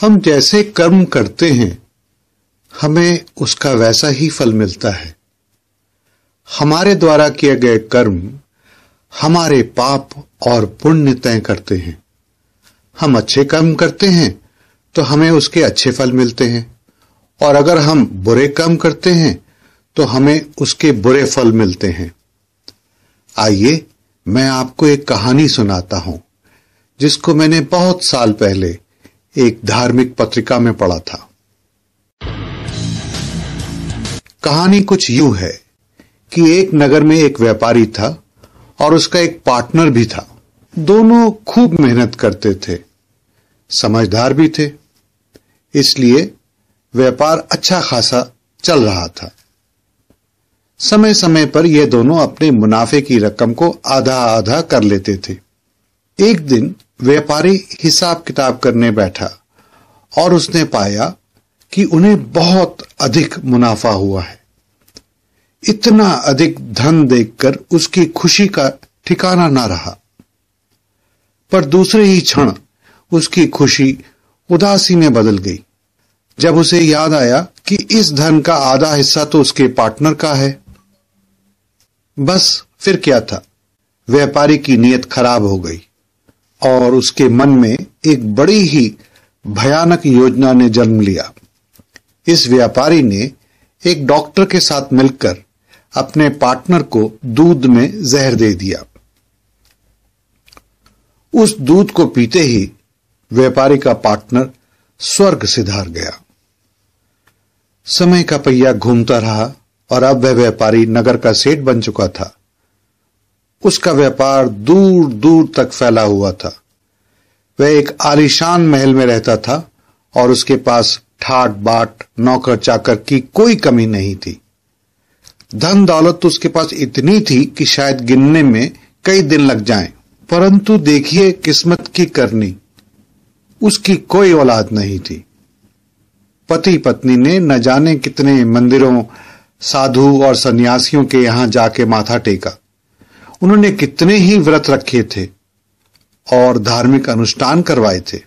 हम जैसे कर्म करते हैं, हमें उसका वैसा ही फल मिलता है। हमारे द्वारा किए गए कर्म हमारे पाप और पुण्य तय करते हैं। हम अच्छे कर्म करते हैं तो हमें उसके अच्छे फल मिलते हैं। और अगर हम बुरे कर्म करते हैं तो हमें उसके बुरे फल मिलते हैं। आइए, मैं आपको एक कहानी सुनाता हूँ, जिसको मैंने बहुत साल पहले एक धार्मिक पत्रिका में पढ़ा था। कहानी कुछ यूँ है कि एक नगर में एक व्यापारी था और उसका एक पार्टनर भी था। दोनों खूब मेहनत करते थे, समझदार भी थे, इसलिए व्यापार अच्छा खासा चल रहा था। समय समय पर ये दोनों अपने मुनाफे की रकम को आधा आधा कर लेते थे। एक दिन व्यापारी हिसाब किताब करने बैठा और उसने पाया कि उन्हें बहुत अधिक मुनाफा हुआ है। इतना अधिक धन देखकर उसकी खुशी का ठिकाना ना रहा। पर दूसरे ही क्षण उसकी खुशी उदासी में बदल गई। जब उसे याद आया कि इस धन का आधा हिस्सा तो उसके पार्टनर का है। बस फिर क्या था? व्यापारी की नीयत खराब हो गई। और उसके मन में एक बड़ी ही भयानक योजना ने जन्म लिया। इस व्यापारी ने एक डॉक्टर के साथ मिलकर अपने पार्टनर को दूध में जहर दे दिया। उस दूध को पीते ही व्यापारी का पार्टनर स्वर्ग सिधार गया। समय का पहिया घूमता रहा और अब वह व्यापारी नगर का सेठ बन चुका था। उसका व्यापार दूर दूर तक फैला हुआ था। वह एक आलिशान महल में रहता था और उसके पास ठाट बाट नौकर चाकर की कोई कमी नहीं थी। धन दौलत तो उसके पास इतनी थी कि शायद गिनने में कई दिन लग जाएँ, परंतु देखिए किस्मत की करनी। उसकी कोई औलाद नहीं थी। पति पत्नी ने न जाने कितने मंदिरों साधु और सन्यासियों के यहाँ जाके माथा टेका। उन्होंने कितने ही व्रत रखे थे और धार्मिक अनुष्ठान करवाए थे।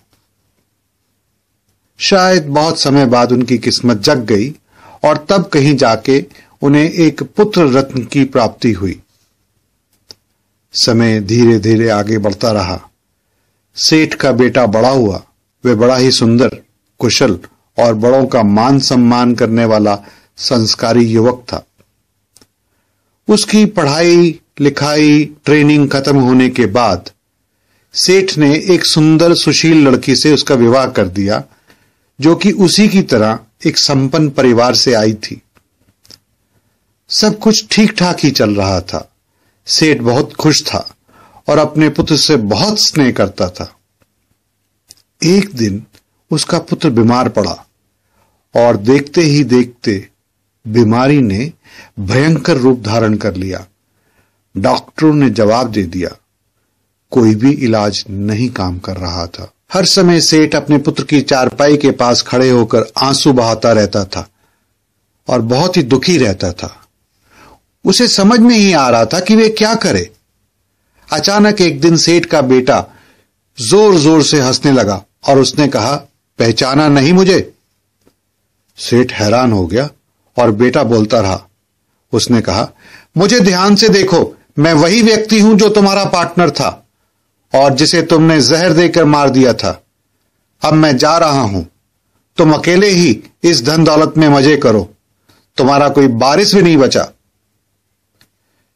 शायद बहुत समय बाद उनकी किस्मत जग गई और तब कहीं जाके उन्हें एक पुत्र रत्न की प्राप्ति हुई। समय धीरे धीरे आगे बढ़ता रहा। सेठ का बेटा बड़ा हुआ। वे बड़ा ही सुंदर, कुशल और बड़ों का मान सम्मान करने वाला संस्कारी युवक था। उसकी पढ़ाई लिखाई ट्रेनिंग खत्म होने के बाद, सेठ ने एक सुंदर सुशील लड़की से उसका विवाह कर दिया, जो कि उसी की तरह एक संपन्न परिवार से आई थी। सब कुछ ठीक ठाक ही चल रहा था। सेठ बहुत खुश था और अपने पुत्र से बहुत स्नेह करता था। एक दिन उसका पुत्र बीमार पड़ा और देखते ही देखते बीमारी ने भयंकर रूप धारण कर लिया। डॉक्टरों ने जवाब दे दिया, कोई भी इलाज नहीं काम कर रहा था। हर समय सेठ अपने पुत्र की चारपाई के पास खड़े होकर आँसू बहाता रहता था और बहुत ही दुखी रहता था। उसे समझ में ही आ रहा था कि वे क्या करे। अचानक एक दिन सेठ का बेटा ज़ोर ज़ोर से हंसने लगा और उसने कहा, पहचाना नहीं मुझे? सेठ हैरान हो गया और बेटा बोलता रहा। उसने कहा, मुझे ध्यान से देखो मैं वही व्यक्ति हूँ जो तुम्हारा पार्टनर था और जिसे तुमने जहर देकर मार दिया था। अब मैं जा रहा हूँ। तुम अकेले ही इस धन दौलत में मज़े करो। तुम्हारा कोई बारिश भी नहीं बचा।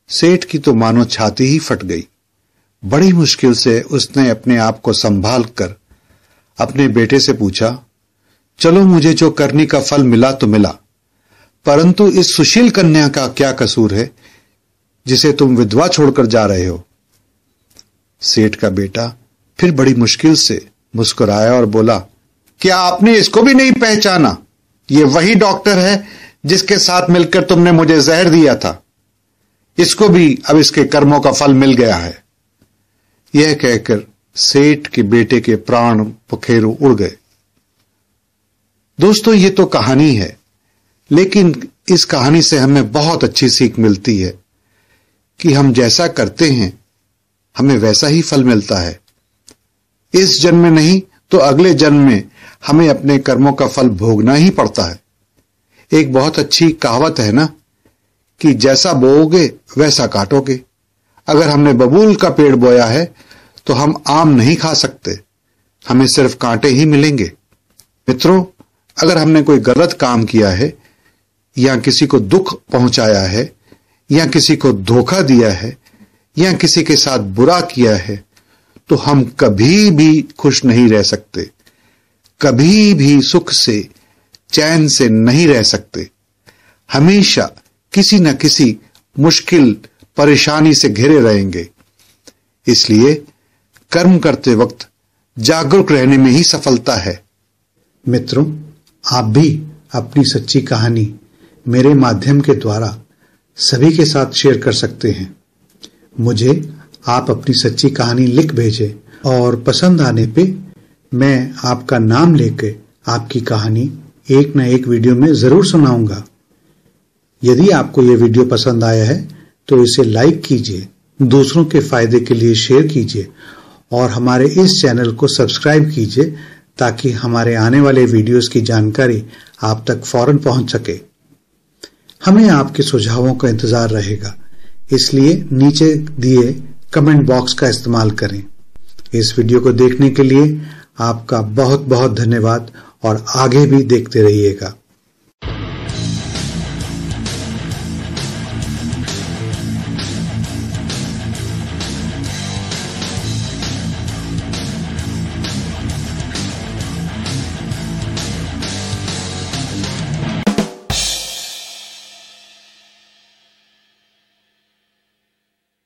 सेठ की तो मानो छाती ही फट गई। बड़ी मुश्किल से उसने अपने आप को संभाल कर अपने बेटे से पूछा, चलो मुझे जो करने का फल मिला तो मिला, परंतु इस सुशील कन्या का क्या कसूर है? जिसे तुम विधवा छोड़कर जा रहे हो। सेठ का बेटा फिर बड़ी मुश्किल से मुस्कुराया और बोला, क्या आपने इसको भी नहीं पहचाना? ये वही डॉक्टर है जिसके साथ मिलकर तुमने मुझे जहर दिया था। इसको भी अब इसके कर्मों का फल मिल गया है। यह कहकर सेठ के बेटे के प्राण पखेरु उड़ गए। दोस्तों, ये तो कहानी है, लेकिन इस कहानी से हमें बहुत अच्छी सीख मिलती है। कि हम जैसा करते हैं, हमें वैसा ही फल मिलता है। इस जन्म में नहीं तो अगले जन्म में हमें अपने कर्मों का फल भोगना ही पड़ता है। एक बहुत अच्छी कहावत है ना, कि जैसा बोओगे, वैसा काटोगे। अगर हमने बबूल का पेड़ बोया है तो हम आम नहीं खा सकते। हमें सिर्फ़ कांटे ही मिलेंगे। मित्रों, अगर हमने कोई गलत काम किया है, या किसी को दुख पहुँचाया है या किसी को धोखा दिया है, या किसी के साथ बुरा किया है तो हम कभी भी खुश नहीं रह सकते। कभी भी सुख से, चैन से नहीं रह सकते। हमेशा किसी न किसी मुश्किल, परेशानी से घिरे रहेंगे। इसलिए कर्म करते वक्त जागरूक रहने में ही सफलता है। मित्रों, आप भी अपनी सच्ची कहानी मेरे माध्यम के द्वारा सभी के साथ शेयर कर सकते हैं। मुझे आप अपनी सच्ची कहानी लिख भेजें और पसंद आने पे मैं आपका नाम लेके आपकी कहानी एक न एक वीडियो में ज़रूर सुनाऊँगा। यदि आपको यह वीडियो पसंद आया है तो इसे लाइक कीजिए, दूसरों के फ़ायदे के लिए शेयर कीजिए और हमारे इस चैनल को सब्सक्राइब कीजिए ताकि हमारे आने वाले वीडियोस की जानकारी आप तक फ़ौरन पहुँच सके। हमें आपके सुझावों का इंतज़ार रहेगा। इसलिए नीचे दिए कमेंट बॉक्स का इस्तेमाल करें। इस वीडियो को देखने के लिए आपका बहुत बहुत धन्यवाद और आगे भी देखते रहिएगा।